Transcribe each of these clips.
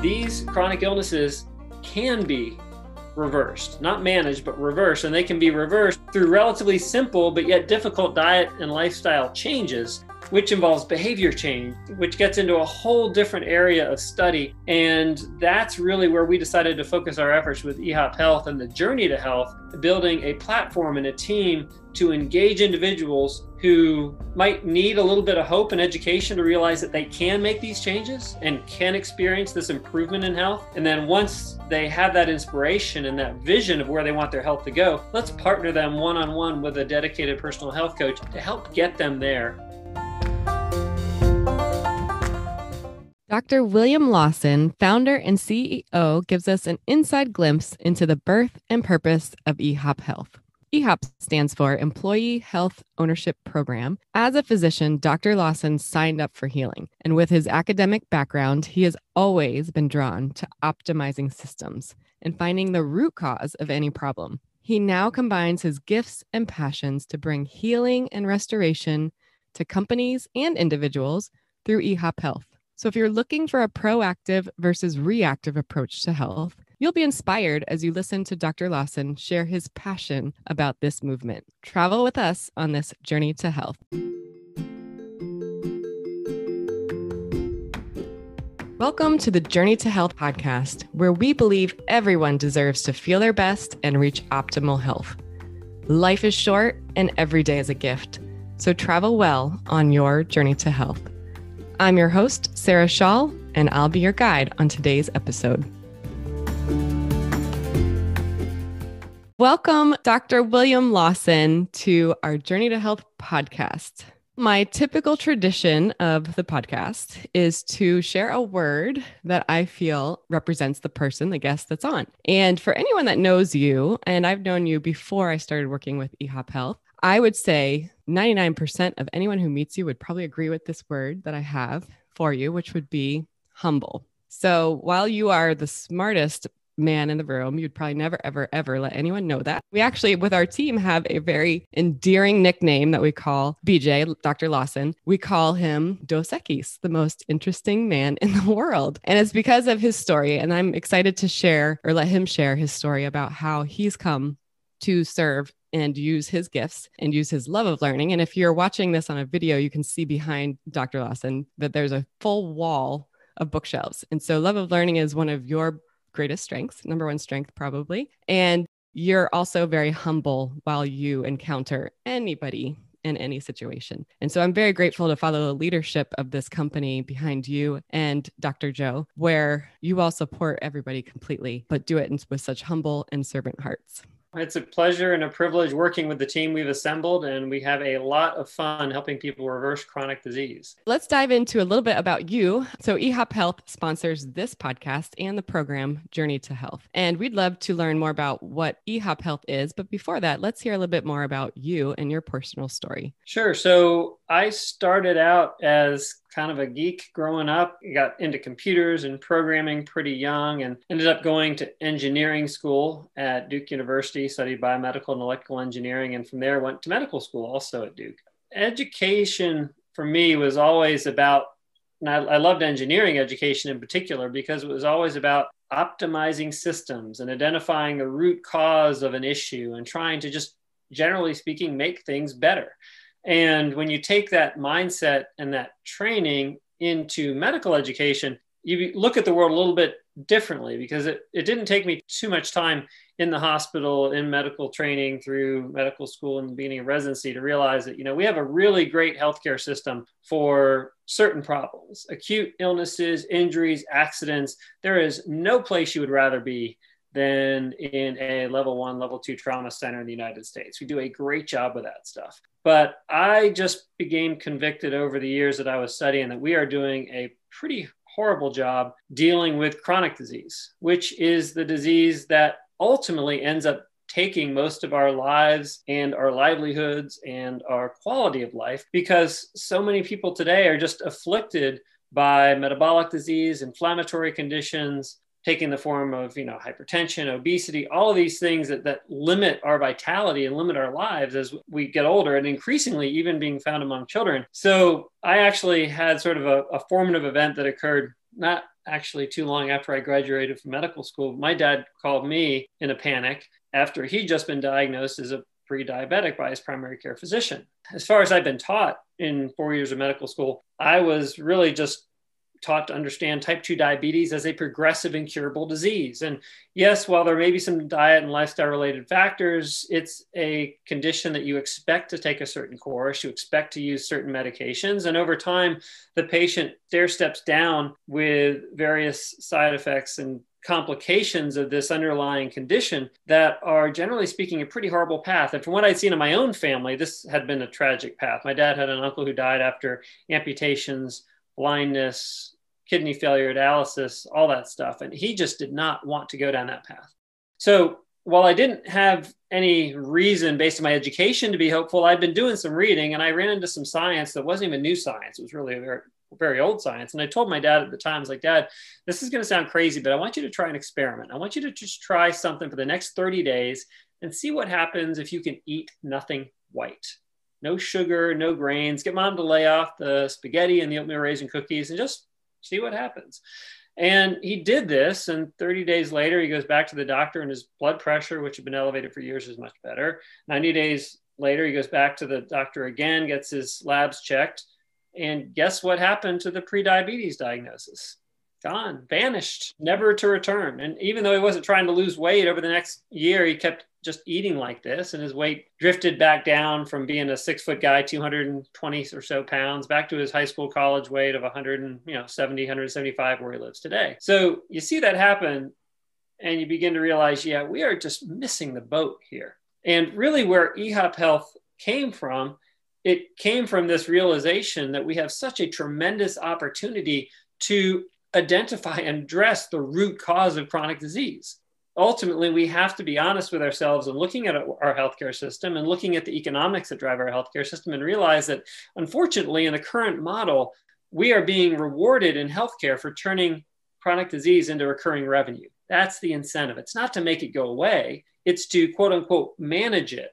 these chronic illnesses can be reversed, not managed, but reversed. And they can be reversed through relatively simple but yet difficult diet and lifestyle changes which involves behavior change, which gets into a whole different area of study. And that's really where we decided to focus our efforts with eHop Health and the Journey to Health, building a platform and a team to engage individuals who might need a little bit of hope and education to realize that they can make these changes and can experience this improvement in health. And then once they have that inspiration and that vision of where they want their health to go, let's partner them one on one with a dedicated personal health coach to help get them there Dr. William Lawson, founder and CEO, gives us an inside glimpse into the birth and purpose of eHop Health. EHOP stands for Employee Health Ownership Program. As a physician, Dr. Lawson signed up for healing. And with his academic background, he has always been drawn to optimizing systems and finding the root cause of any problem. He now combines his gifts and passions to bring healing and restoration to companies and individuals through EHOP Health. So, if you're looking for a proactive versus reactive approach to health, you'll be inspired as you listen to Dr. Lawson share his passion about this movement. Travel with us on this journey to health. Welcome to the Journey to Health podcast, where we believe everyone deserves to feel their best and reach optimal health. Life is short and every day is a gift. So travel well on your journey to health. I'm your host, Sarah Shaw, and I'll be your guide on today's episode. Welcome, Dr. William Lawson, to our Journey to Health podcast. My typical tradition of the podcast is to share a word that I feel represents the person, the guest that's on. And for anyone that knows you, and I've known you before I started working with eHop Health, I would say 99% of anyone who meets you would probably agree with this word that I have for you, which would be humble. So while you are the smartest man in the room, you'd probably never, ever, ever let anyone know that. We actually, with our team, have a very endearing nickname that we call BJ, Dr. Lawson. We call him Dos Equis, the most interesting man in the world. And it's because of his story. And I'm excited to share or let him share his story about how he's come to serve and use his gifts and use his love of learning. And if you're watching this on a video, you can see behind Dr. Lawson that there's a full wall of bookshelves. And so, love of learning is one of your greatest strengths, number one strength, probably. And you're also very humble while you encounter anybody in any situation. And so I'm very grateful to follow the leadership of this company behind you and Dr. Joe, where you all support everybody completely, but do it with such humble and servant hearts. It's a pleasure and a privilege working with the team we've assembled, and we have a lot of fun helping people reverse chronic disease. Let's dive into a little bit about you. So, eHop Health sponsors this podcast and the program Journey to Health. And we'd love to learn more about what eHop Health is. But before that, let's hear a little bit more about you and your personal story. Sure. So, I started out as kind of a geek growing up. Got into computers and programming pretty young and ended up going to engineering school at Duke University, studied biomedical and electrical engineering. And from there, went to medical school also at Duke. Education for me was always about, and I, I loved engineering education in particular because it was always about optimizing systems and identifying the root cause of an issue and trying to just generally speaking make things better and when you take that mindset and that training into medical education, you look at the world a little bit differently because it, it didn't take me too much time in the hospital in medical training through medical school and the beginning of residency to realize that you know we have a really great healthcare system for certain problems acute illnesses injuries accidents. There is no place you would rather be than in a level one, level two trauma center in the United States. We do a great job with that stuff. But I just became convicted over the years that I was studying that we are doing a pretty horrible job dealing with chronic disease, which is the disease that ultimately ends up taking most of our lives and our livelihoods and our quality of life because so many people today are just afflicted by metabolic disease, inflammatory conditions, taking the form of you know hypertension obesity all of these things that, that limit our vitality and limit our lives as we get older and increasingly even being found among children so i actually had sort of a, a formative event that occurred not actually too long after I graduated from medical school, my dad called me in a panic after he'd just been diagnosed as a pre diabetic by his primary care physician. As far as I've been taught in four years of medical school, I was really just taught to understand type 2 diabetes as a progressive incurable disease. And yes, while there may be some diet and lifestyle related factors, it's a condition that you expect to take a certain course, you expect to use certain medications. And over time, the patient stair steps down with various side effects and complications of this underlying condition that are generally speaking a pretty horrible path. And from what I'd seen in my own family, this had been a tragic path. My dad had an uncle who died after amputations, blindness, kidney failure, dialysis, all that stuff. And he just did not want to go down that path. So while I didn't have any reason based on my education to be hopeful, I'd been doing some reading and I ran into some science that wasn't even new science. It was really very very old science. And I told my dad at the time, I was like, Dad, this is going to sound crazy, but I want you to try an experiment. I want you to just try something for the next 30 days and see what happens if you can eat nothing white. No sugar, no grains. Get mom to lay off the spaghetti and the oatmeal raisin cookies and just see what happens. And he did this. And 30 days later, he goes back to the doctor, and his blood pressure, which had been elevated for years, is much better. 90 days later, he goes back to the doctor again, gets his labs checked and guess what happened to the prediabetes diagnosis? Gone, vanished, never to return. And even though he wasn't trying to lose weight over the next year, he kept just eating like this, and his weight drifted back down from being a six foot guy, 220 or so pounds, back to his high school college weight of 100 and you know 70, 175, where he lives today. So you see that happen, and you begin to realize, yeah, we are just missing the boat here. And really, where EHOP Health came from it came from this realization that we have such a tremendous opportunity to identify and address the root cause of chronic disease. Ultimately, we have to be honest with ourselves and looking at our healthcare system and looking at the economics that drive our healthcare system and realize that, unfortunately, in the current model, we are being rewarded in healthcare for turning chronic disease into recurring revenue. That's the incentive. It's not to make it go away, it's to quote unquote manage it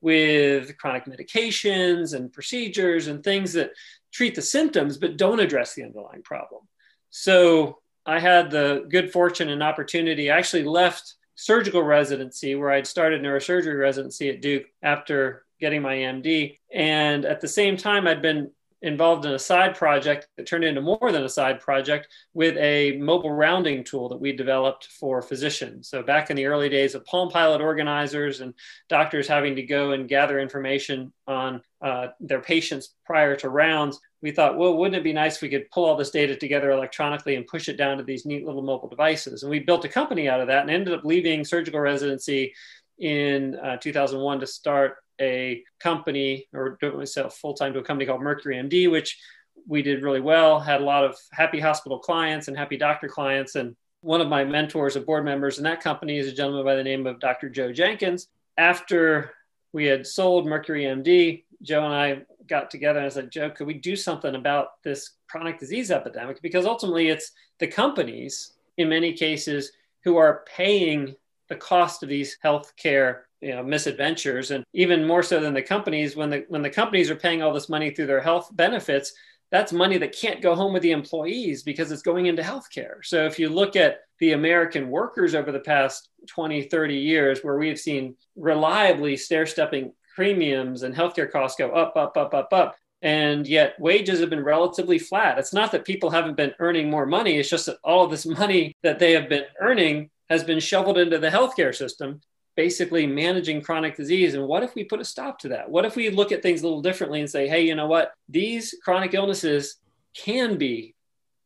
with chronic medications and procedures and things that treat the symptoms but don't address the underlying problem. So I had the good fortune and opportunity. I actually left surgical residency where I'd started neurosurgery residency at Duke after getting my MD. And at the same time, I'd been involved in a side project that turned into more than a side project with a mobile rounding tool that we developed for physicians. So back in the early days of Palm Pilot organizers and doctors having to go and gather information on uh, their patients prior to rounds, we thought, well, wouldn't it be nice if we could pull all this data together electronically and push it down to these neat little mobile devices? And we built a company out of that and ended up leaving surgical residency in uh, 2001 to start a company or doing myself full time to a company called Mercury MD, which we did really well, had a lot of happy hospital clients and happy doctor clients. And one of my mentors and board members in that company is a gentleman by the name of Dr. Joe Jenkins. After we had sold Mercury MD, Joe and I got together and I said, Joe, could we do something about this chronic disease epidemic? Because ultimately it's the companies in many cases who are paying the cost of these healthcare you know misadventures and even more so than the companies when the when the companies are paying all this money through their health benefits that's money that can't go home with the employees because it's going into healthcare. So if you look at the american workers over the past 20 30 years where we've seen reliably stair stepping premiums and healthcare costs go up up up up up and yet wages have been relatively flat. It's not that people haven't been earning more money it's just that all of this money that they have been earning has been shoveled into the healthcare system basically managing chronic disease. And what if we put a stop to that? What if we look at things a little differently and say, hey, you know what? These chronic illnesses can be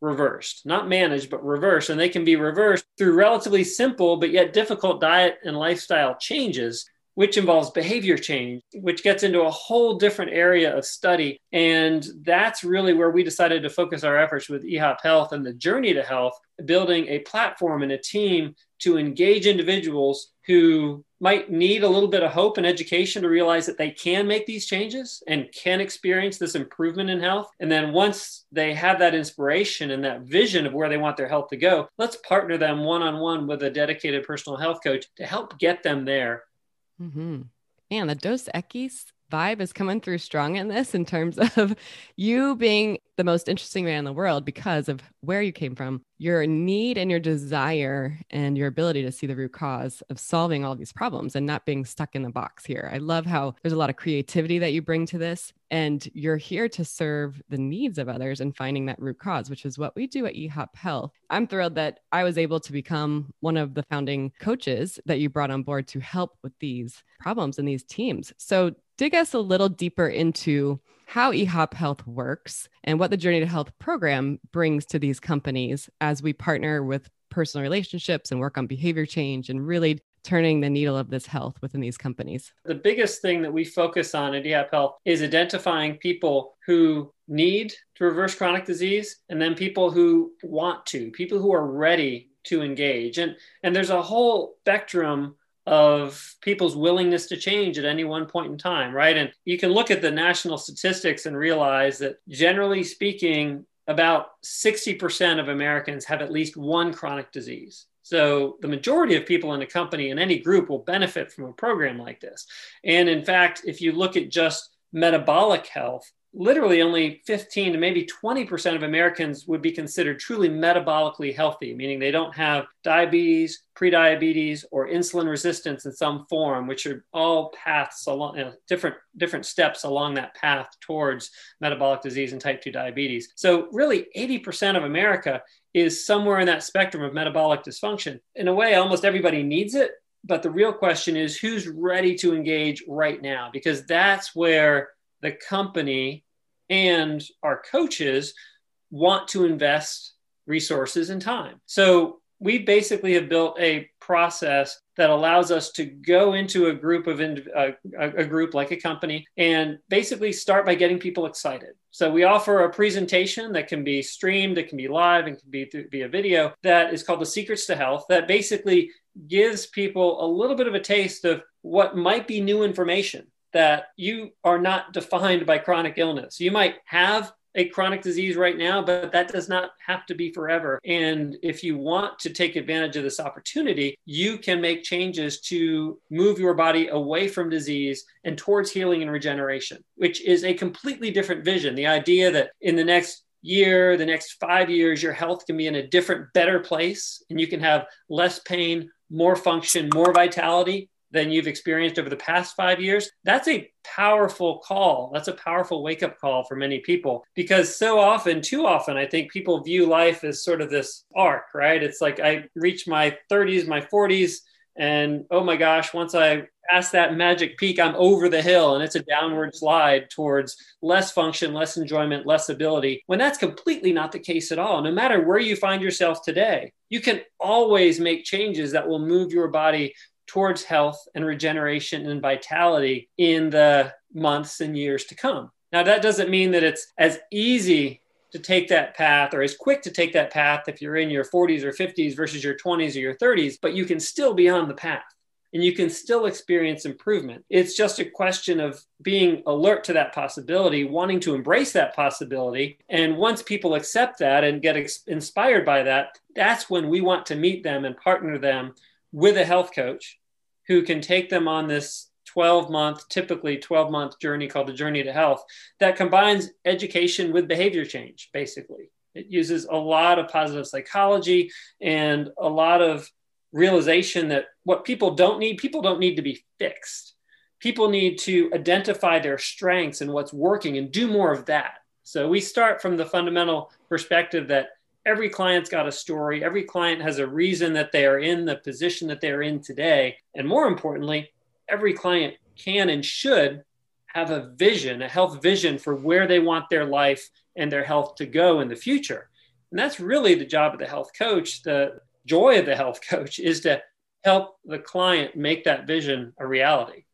reversed, not managed, but reversed. And they can be reversed through relatively simple but yet difficult diet and lifestyle changes, which involves behavior change, which gets into a whole different area of study. And that's really where we decided to focus our efforts with EHOP Health and the journey to health, building a platform and a team to engage individuals who might need a little bit of hope and education to realize that they can make these changes and can experience this improvement in health. And then once they have that inspiration and that vision of where they want their health to go, let's partner them one on one with a dedicated personal health coach to help get them there. Mm-hmm. Man, the Dos Equis vibe is coming through strong in this in terms of you being the most interesting man in the world because of where you came from, your need and your desire and your ability to see the root cause of solving all these problems and not being stuck in the box here. I love how there's a lot of creativity that you bring to this and you're here to serve the needs of others and finding that root cause, which is what we do at eHop Health. I'm thrilled that I was able to become one of the founding coaches that you brought on board to help with these problems and these teams. So dig us a little deeper into how eHop Health works and what the Journey to Health program brings to these companies as we partner with personal relationships and work on behavior change and really turning the needle of this health within these companies? The biggest thing that we focus on at eHop Health is identifying people who need to reverse chronic disease and then people who want to, people who are ready to engage. And, and there's a whole spectrum of people's willingness to change at any one point in time, right? And you can look at the national statistics and realize that generally speaking, about 60% of Americans have at least one chronic disease. So the majority of people in a company in any group will benefit from a program like this. And in fact, if you look at just metabolic health, literally only 15 to maybe 20% of Americans would be considered truly metabolically healthy, meaning they don't have diabetes, prediabetes, or insulin resistance in some form, which are all paths along you know, different different steps along that path towards metabolic disease and type 2 diabetes. So really 80% of America is somewhere in that spectrum of metabolic dysfunction. In a way, almost everybody needs it. But the real question is who's ready to engage right now? Because that's where the company and our coaches want to invest resources and time. So we basically have built a process that allows us to go into a group of a group like a company and basically start by getting people excited. So we offer a presentation that can be streamed, it can be live, and can be through, via video. That is called the Secrets to Health. That basically gives people a little bit of a taste of what might be new information that you are not defined by chronic illness. You might have a chronic disease right now, but that does not have to be forever. And if you want to take advantage of this opportunity, you can make changes to move your body away from disease and towards healing and regeneration, which is a completely different vision. The idea that in the next year, the next five years, your health can be in a different, better place and you can have less pain, more function, more vitality than you've experienced over the past five years, that's a powerful call. That's a powerful wake up call for many people because so often, too often, I think people view life as sort of this arc, right? It's like I reach my 30s, my 40s, and oh my gosh, once I pass that magic peak, I'm over the hill and it's a downward slide towards less function, less enjoyment, less ability. When that's completely not the case at all. No matter where you find yourself today, you can always make changes that will move your body towards health and regeneration and vitality in the months and years to come. Now, that doesn't mean that it's as easy to take that path or as quick to take that path if you're in your 40s or 50s versus your 20s or your 30s, but you can still be on the path and you can still experience improvement. It's just a question of being alert to that possibility, wanting to embrace that possibility. And once people accept that and get ex- inspired by that, that's when we want to meet them and partner them with a health coach who can take them on this 12 month, typically 12 month journey called the Journey to Health that combines education with behavior change, basically. It uses a lot of positive psychology and a lot of realization that what people don't need, people don't need to be fixed. People need to identify their strengths and what's working and do more of that. So we start from the fundamental perspective that every client's got a story. Every client has a reason that they are in the position that they're in today. And more importantly, every client can and should have a vision, a health vision for where they want their life and their health to go in the future. And that's really the job of the health coach. The joy of the health coach is to help the client make that vision a reality.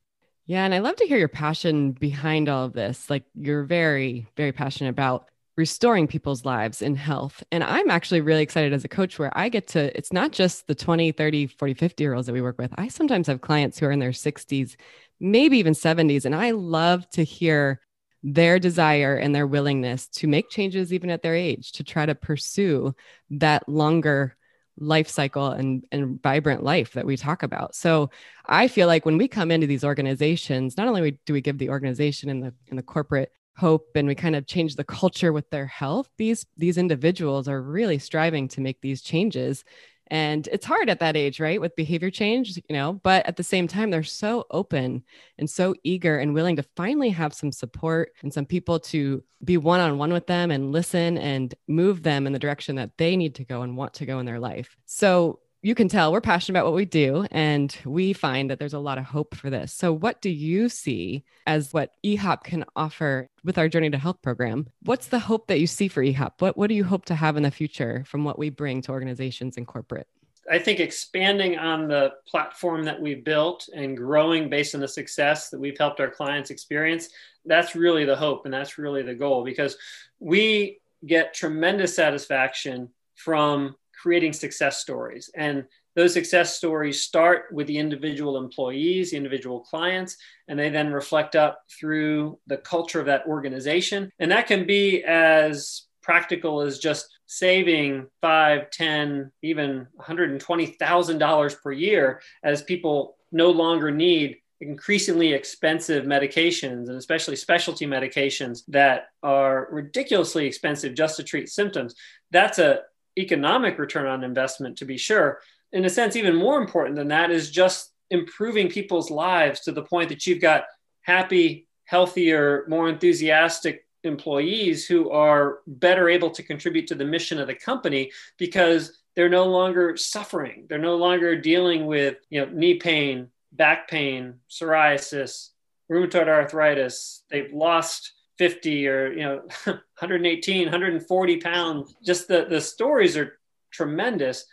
Yeah. And I love to hear your passion behind all of this. Like you're very, very passionate about restoring people's lives in health. And I'm actually really excited as a coach where I get to, it's not just the 20, 30, 40, 50 year olds that we work with. I sometimes have clients who are in their 60s, maybe even 70s. And I love to hear their desire and their willingness to make changes even at their age to try to pursue that longer life cycle and, and vibrant life that we talk about. So I feel like when we come into these organizations, not only do we give the organization and the in the corporate hope and we kind of change the culture with their health, these these individuals are really striving to make these changes. And it's hard at that age right with behavior change you know but at the same time they're so open and so eager and willing to finally have some support and some people to be one-on-one with them and listen and move them in the direction that they need to go and want to go in their life. So you can tell we're passionate about what we do and we find that there's a lot of hope for this. So what do you see as what EHOP can offer with our Journey to Health program? What's the hope that you see for EHOP? What what do you hope to have in the future from what we bring to organizations and corporate? I think expanding on the platform that we've built and growing based on the success that we've helped our clients experience, that's really the hope and that's really the goal because we get tremendous satisfaction from creating success stories. And those success stories start with the individual employees, the individual clients, and they then reflect up through the culture of that organization. And that can be as practical as just saving five, ten, even $120,000 per year as people no longer need increasingly expensive medications and especially specialty medications that are ridiculously expensive just to treat symptoms. That's a economic return on investment to be sure. In a sense, even more important than that is just improving people's lives to the point that you've got happy, healthier, more enthusiastic employees who are better able to contribute to the mission of the company because they're no longer suffering. They're no longer dealing with you know, knee pain, back pain, psoriasis, rheumatoid arthritis. They've lost 50 or you know 118 140 pounds. Just the the stories are tremendous.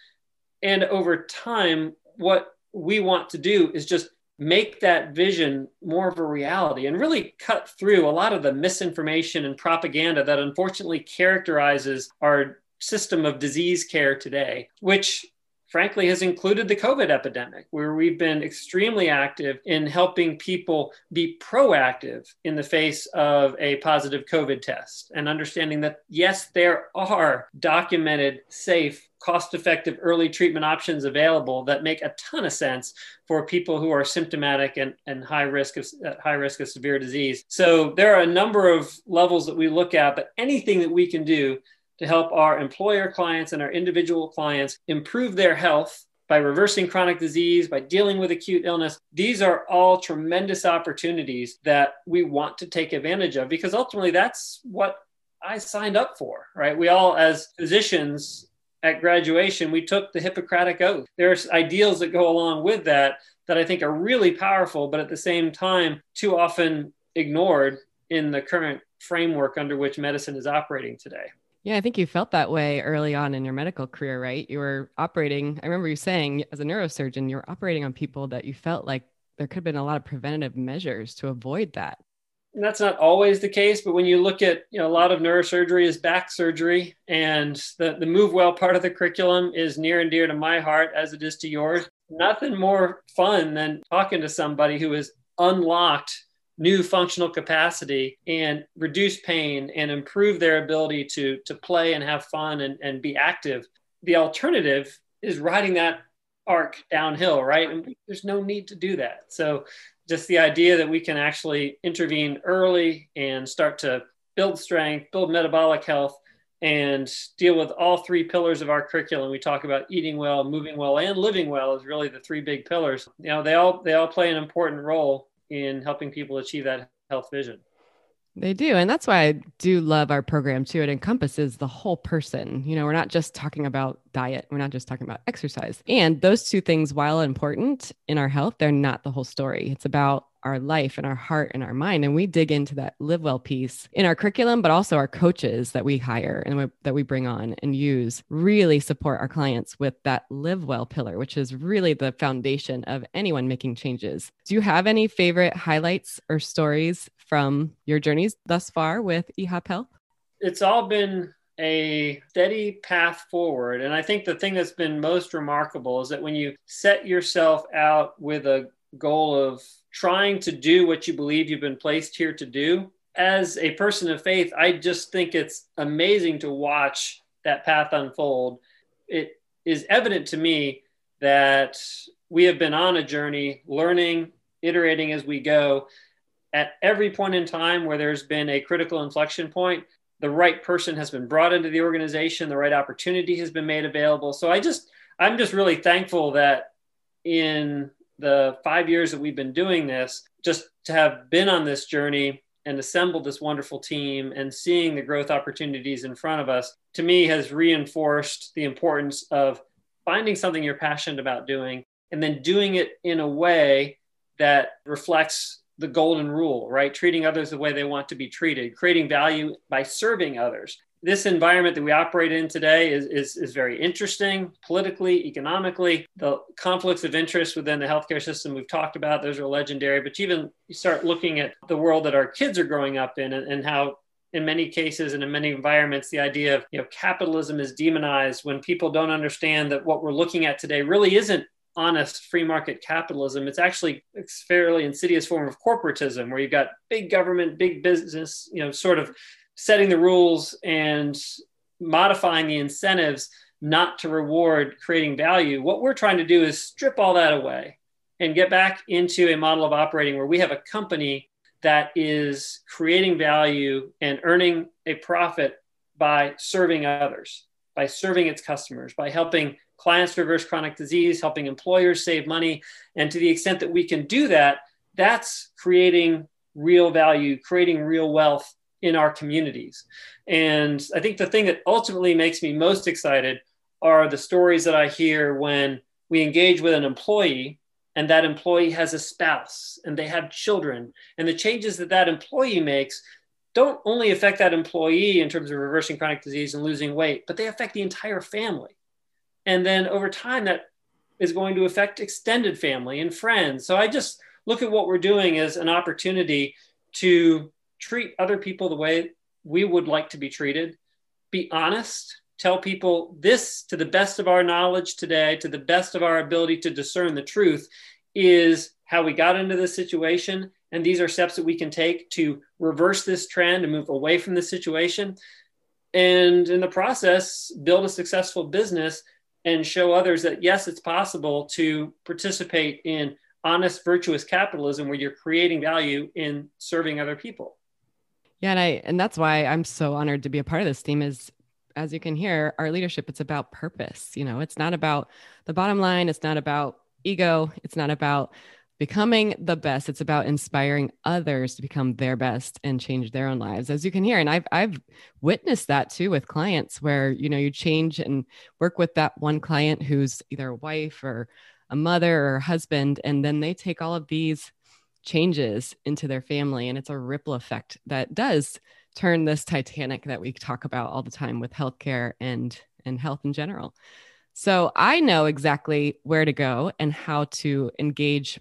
And over time what we want to do is just make that vision more of a reality and really cut through a lot of the misinformation and propaganda that unfortunately characterizes our system of disease care today which frankly, has included the COVID epidemic, where we've been extremely active in helping people be proactive in the face of a positive COVID test and understanding that, yes, there are documented, safe, cost effective early treatment options available that make a ton of sense for people who are symptomatic and, and high risk of at high risk of severe disease. So there are a number of levels that we look at, but anything that we can do to help our employer clients and our individual clients improve their health by reversing chronic disease, by dealing with acute illness. These are all tremendous opportunities that we want to take advantage of because ultimately that's what I signed up for, right? We all, as physicians at graduation, we took the Hippocratic Oath. There's ideals that go along with that that I think are really powerful, but at the same time, too often ignored in the current framework under which medicine is operating today. Yeah, I think you felt that way early on in your medical career, right? You were operating, I remember you saying as a neurosurgeon, you were operating on people that you felt like there could have been a lot of preventative measures to avoid that. And that's not always the case, but when you look at, you know, a lot of neurosurgery is back surgery and the, the move well part of the curriculum is near and dear to my heart as it is to yours. Nothing more fun than talking to somebody who is unlocked new functional capacity and reduce pain and improve their ability to, to play and have fun and, and be active. The alternative is riding that arc downhill, right? And there's no need to do that. So, just the idea that we can actually intervene early and start to build strength, build metabolic health, and deal with all three pillars of our curriculum. We talk about eating well, moving well, and living well is really the three big pillars. You know, they all they all play an important role in helping people achieve that health vision. They do. And that's why I do love our program too. It encompasses the whole person. You know, we're not just talking about diet, we're not just talking about exercise. And those two things, while important in our health, they're not the whole story. It's about our life and our heart and our mind. And we dig into that live well piece in our curriculum, but also our coaches that we hire and we, that we bring on and use really support our clients with that live well pillar, which is really the foundation of anyone making changes. Do you have any favorite highlights or stories from your journeys thus far with EHOP Health? It's all been a steady path forward. And I think the thing that's been most remarkable is that when you set yourself out with a goal of trying to do what you believe you've been placed here to do. As a person of faith, I just think it's amazing to watch that path unfold. It is evident to me that we have been on a journey learning, iterating as we go. At every point in time where there's been a critical inflection point, the right person has been brought into the organization, the right opportunity has been made available. So I just, I'm just really thankful that in the five years that we've been doing this, just to have been on this journey and assembled this wonderful team and seeing the growth opportunities in front of us, to me has reinforced the importance of finding something you're passionate about doing and then doing it in a way that reflects the golden rule, right? Treating others the way they want to be treated, creating value by serving others. This environment that we operate in today is, is, is very interesting politically, economically. The conflicts of interest within the healthcare system we've talked about, those are legendary. But you even you start looking at the world that our kids are growing up in and, and how in many cases and in many environments the idea of you know capitalism is demonized when people don't understand that what we're looking at today really isn't honest free market capitalism. It's actually a fairly insidious form of corporatism where you've got big government, big business, you know, sort of setting the rules and modifying the incentives not to reward creating value. What we're trying to do is strip all that away and get back into a model of operating where we have a company that is creating value and earning a profit by serving others, by serving its customers, by helping clients reverse chronic disease, helping employers save money. And to the extent that we can do that, that's creating real value, creating real wealth in our communities. And I think the thing that ultimately makes me most excited are the stories that I hear when we engage with an employee and that employee has a spouse and they have children and the changes that that employee makes don't only affect that employee in terms of reversing chronic disease and losing weight, but they affect the entire family. And then over time, that is going to affect extended family and friends. So I just look at what we're doing as an opportunity to treat other people the way we would like to be treated, be honest, tell people this to the best of our knowledge today, to the best of our ability to discern the truth, is how we got into this situation. And these are steps that we can take to reverse this trend and move away from this situation. And in the process, build a successful business and show others that yes, it's possible to participate in honest, virtuous capitalism where you're creating value in serving other people. Yeah, and I and that's why I'm so honored to be a part of this team is as you can hear, our leadership it's about purpose. You know, it's not about the bottom line, it's not about ego, it's not about becoming the best. It's about inspiring others to become their best and change their own lives as you can hear. And i've i've witnessed that too with clients where you know you change and work with that one client who's either a wife or a mother or a husband and then they take all of these changes into their family. And it's a ripple effect that does turn this titanic that we talk about all the time with healthcare and and health in general. So I know exactly where to go and how to engage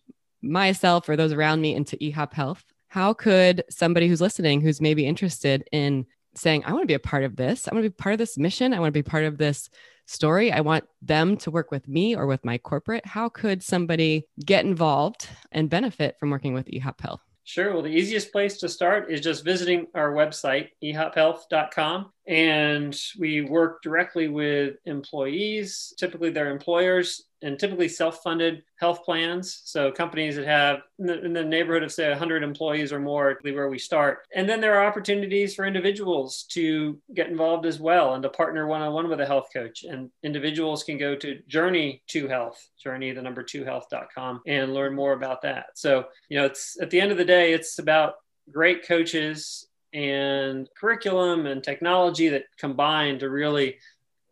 myself or those around me into EHOP Health, how could somebody who's listening, who's maybe interested in saying, I want to be a part of this, I want to be part of this mission, I want to be part of this story, I want them to work with me or with my corporate, how could somebody get involved and benefit from working with EHOP Health? Sure. Well, the easiest place to start is just visiting our website, ehophealth.com. And we work directly with employees, typically their employers, and typically self-funded health plans. So companies that have in the, in the, neighborhood of say 100 employees or more, where we start. And then there are opportunities for individuals to get involved as well and to partner one-on-one with a health coach. And individuals can go to Journey to Health, Journey the number two health.com, and learn more about that. So you know, it's at the end of the day, it's about great coaches and curriculum and technology that combine to really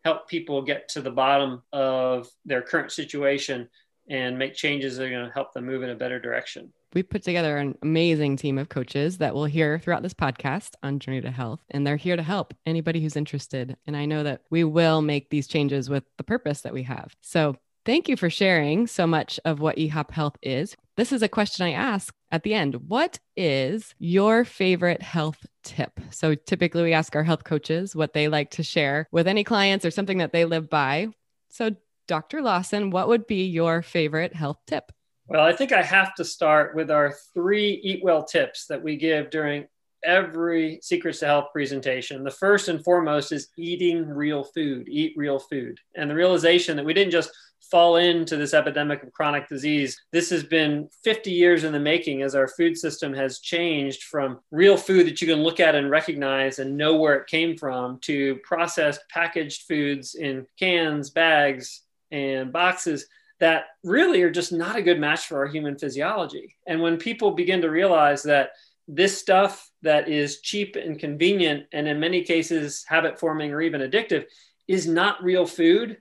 help people get to the bottom of their current situation and make changes that are going to help them move in a better direction. We put together an amazing team of coaches that we'll hear throughout this podcast on Journey to Health, and they're here to help anybody who's interested. And I know that we will make these changes with the purpose that we have. So Thank you for sharing so much of what EHOP Health is. This is a question I ask at the end. What is your favorite health tip? So typically we ask our health coaches what they like to share with any clients or something that they live by. So, Dr. Lawson, what would be your favorite health tip? Well, I think I have to start with our three eat well tips that we give during every Secrets to Health presentation. The first and foremost is eating real food, eat real food. And the realization that we didn't just fall into this epidemic of chronic disease. This has been 50 years in the making as our food system has changed from real food that you can look at and recognize and know where it came from to processed packaged foods in cans, bags, and boxes that really are just not a good match for our human physiology. And when people begin to realize that this stuff that is cheap and convenient, and in many cases habit forming or even addictive, is not real food.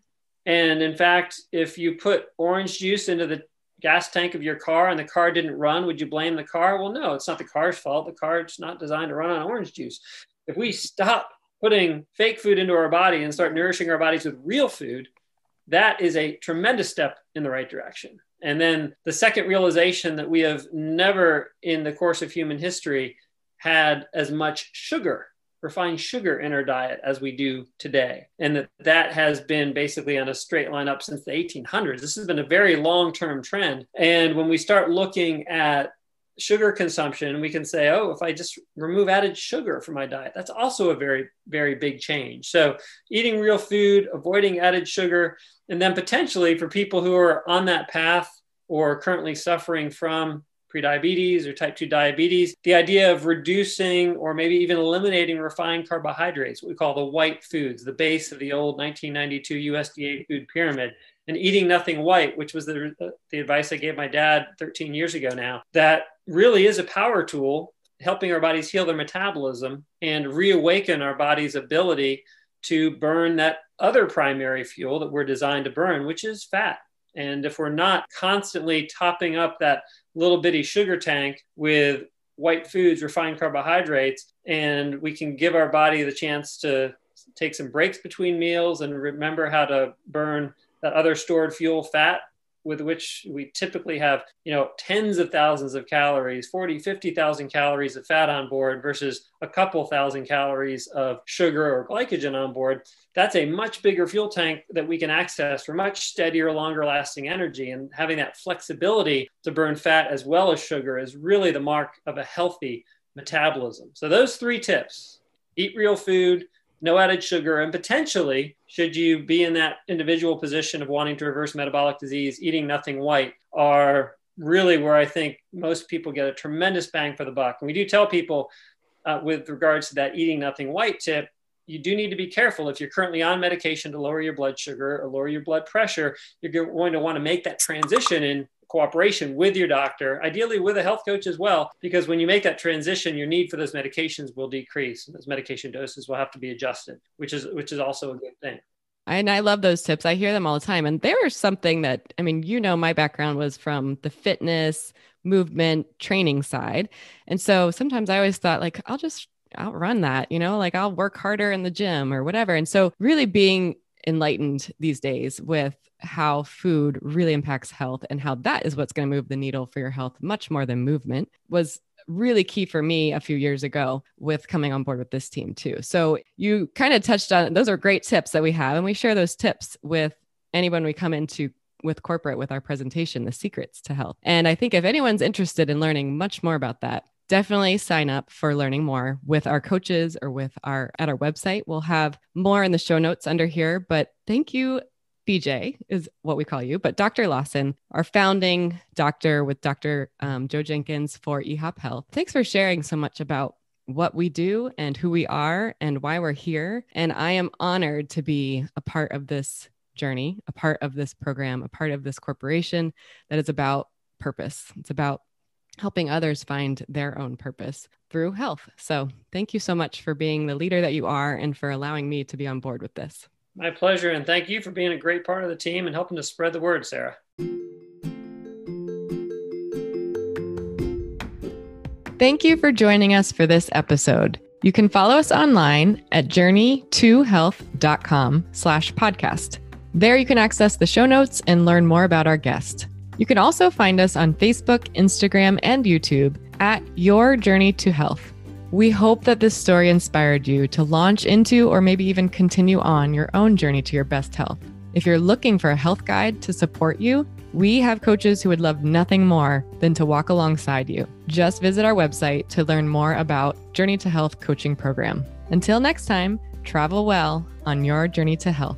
And in fact, if you put orange juice into the gas tank of your car and the car didn't run, would you blame the car? Well, no, it's not the car's fault. The car's not designed to run on orange juice. If we stop putting fake food into our body and start nourishing our bodies with real food, that is a tremendous step in the right direction. And then the second realization that we have never in the course of human history had as much sugar, refined sugar in our diet as we do today. And that that has been basically on a straight line up since the 1800s. This has been a very long term trend. And when we start looking at sugar consumption, we can say, oh, if I just remove added sugar from my diet, that's also a very, very big change. So, eating real food, avoiding added sugar, and then potentially for people who are on that path or currently suffering from prediabetes or type 2 diabetes, the idea of reducing or maybe even eliminating refined carbohydrates, what we call the white foods, the base of the old 1992 USDA food pyramid, and eating nothing white, which was the, uh, the advice I gave my dad 13 years ago now, that really is a power tool helping our bodies heal their metabolism and reawaken our body's ability to burn that other primary fuel that we're designed to burn, which is fat. And if we're not constantly topping up that little bitty sugar tank with white foods, refined carbohydrates, and we can give our body the chance to take some breaks between meals and remember how to burn that other stored fuel fat with which we typically have, you know, tens of thousands of calories, 40, 50,000 calories of fat on board versus a couple thousand calories of sugar or glycogen on board, that's a much bigger fuel tank that we can access for much steadier, longer lasting energy. And having that flexibility to burn fat as well as sugar is really the mark of a healthy metabolism. So those three tips, eat real food, no added sugar, and potentially, should you be in that individual position of wanting to reverse metabolic disease, eating nothing white are really where I think most people get a tremendous bang for the buck. And we do tell people uh, with regards to that eating nothing white tip, you do need to be careful if you're currently on medication to lower your blood sugar or lower your blood pressure. You're going to want to make that transition in cooperation with your doctor, ideally with a health coach as well, because when you make that transition, your need for those medications will decrease, those medication doses will have to be adjusted, which is which is also a good thing. And I love those tips. I hear them all the time. And there is something that, I mean, you know, my background was from the fitness, movement, training side. And so sometimes I always thought, like, I'll just outrun that, you know, like I'll work harder in the gym or whatever. And so really being enlightened these days with how food really impacts health and how that is what's going to move the needle for your health much more than movement was really key for me a few years ago with coming on board with this team too. So you kind of touched on those are great tips that we have and we share those tips with anyone we come into with corporate with our presentation the secrets to health. And I think if anyone's interested in learning much more about that, definitely sign up for learning more with our coaches or with our at our website. We'll have more in the show notes under here, but thank you BJ is what we call you, but Dr. Lawson, our founding doctor with Dr. Um, Joe Jenkins for eHop Health. Thanks for sharing so much about what we do and who we are and why we're here. And I am honored to be a part of this journey, a part of this program, a part of this corporation that is about purpose. It's about helping others find their own purpose through health. So, thank you so much for being the leader that you are and for allowing me to be on board with this. My pleasure. And thank you for being a great part of the team and helping to spread the word, Sarah. Thank you for joining us for this episode. You can follow us online at journey2health.com slash podcast. There you can access the show notes and learn more about our guest. You can also find us on Facebook, Instagram, and YouTube at Your Journey to Health. We hope that this story inspired you to launch into or maybe even continue on your own journey to your best health. If you're looking for a health guide to support you, We have coaches who would love nothing more than to walk alongside you. Just visit our website to learn more about Journey to Health coaching program. Until next time, travel well on your journey to health.